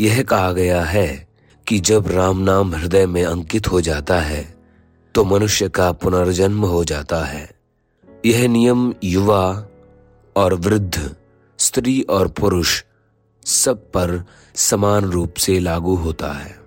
यह कहा गया है कि जब राम नाम हृदय में अंकित हो जाता है तो मनुष्य का पुनर्जन्म हो जाता है। यह नियम युवा और वृद्ध, स्त्री और पुरुष सब पर समान रूप से लागू होता है।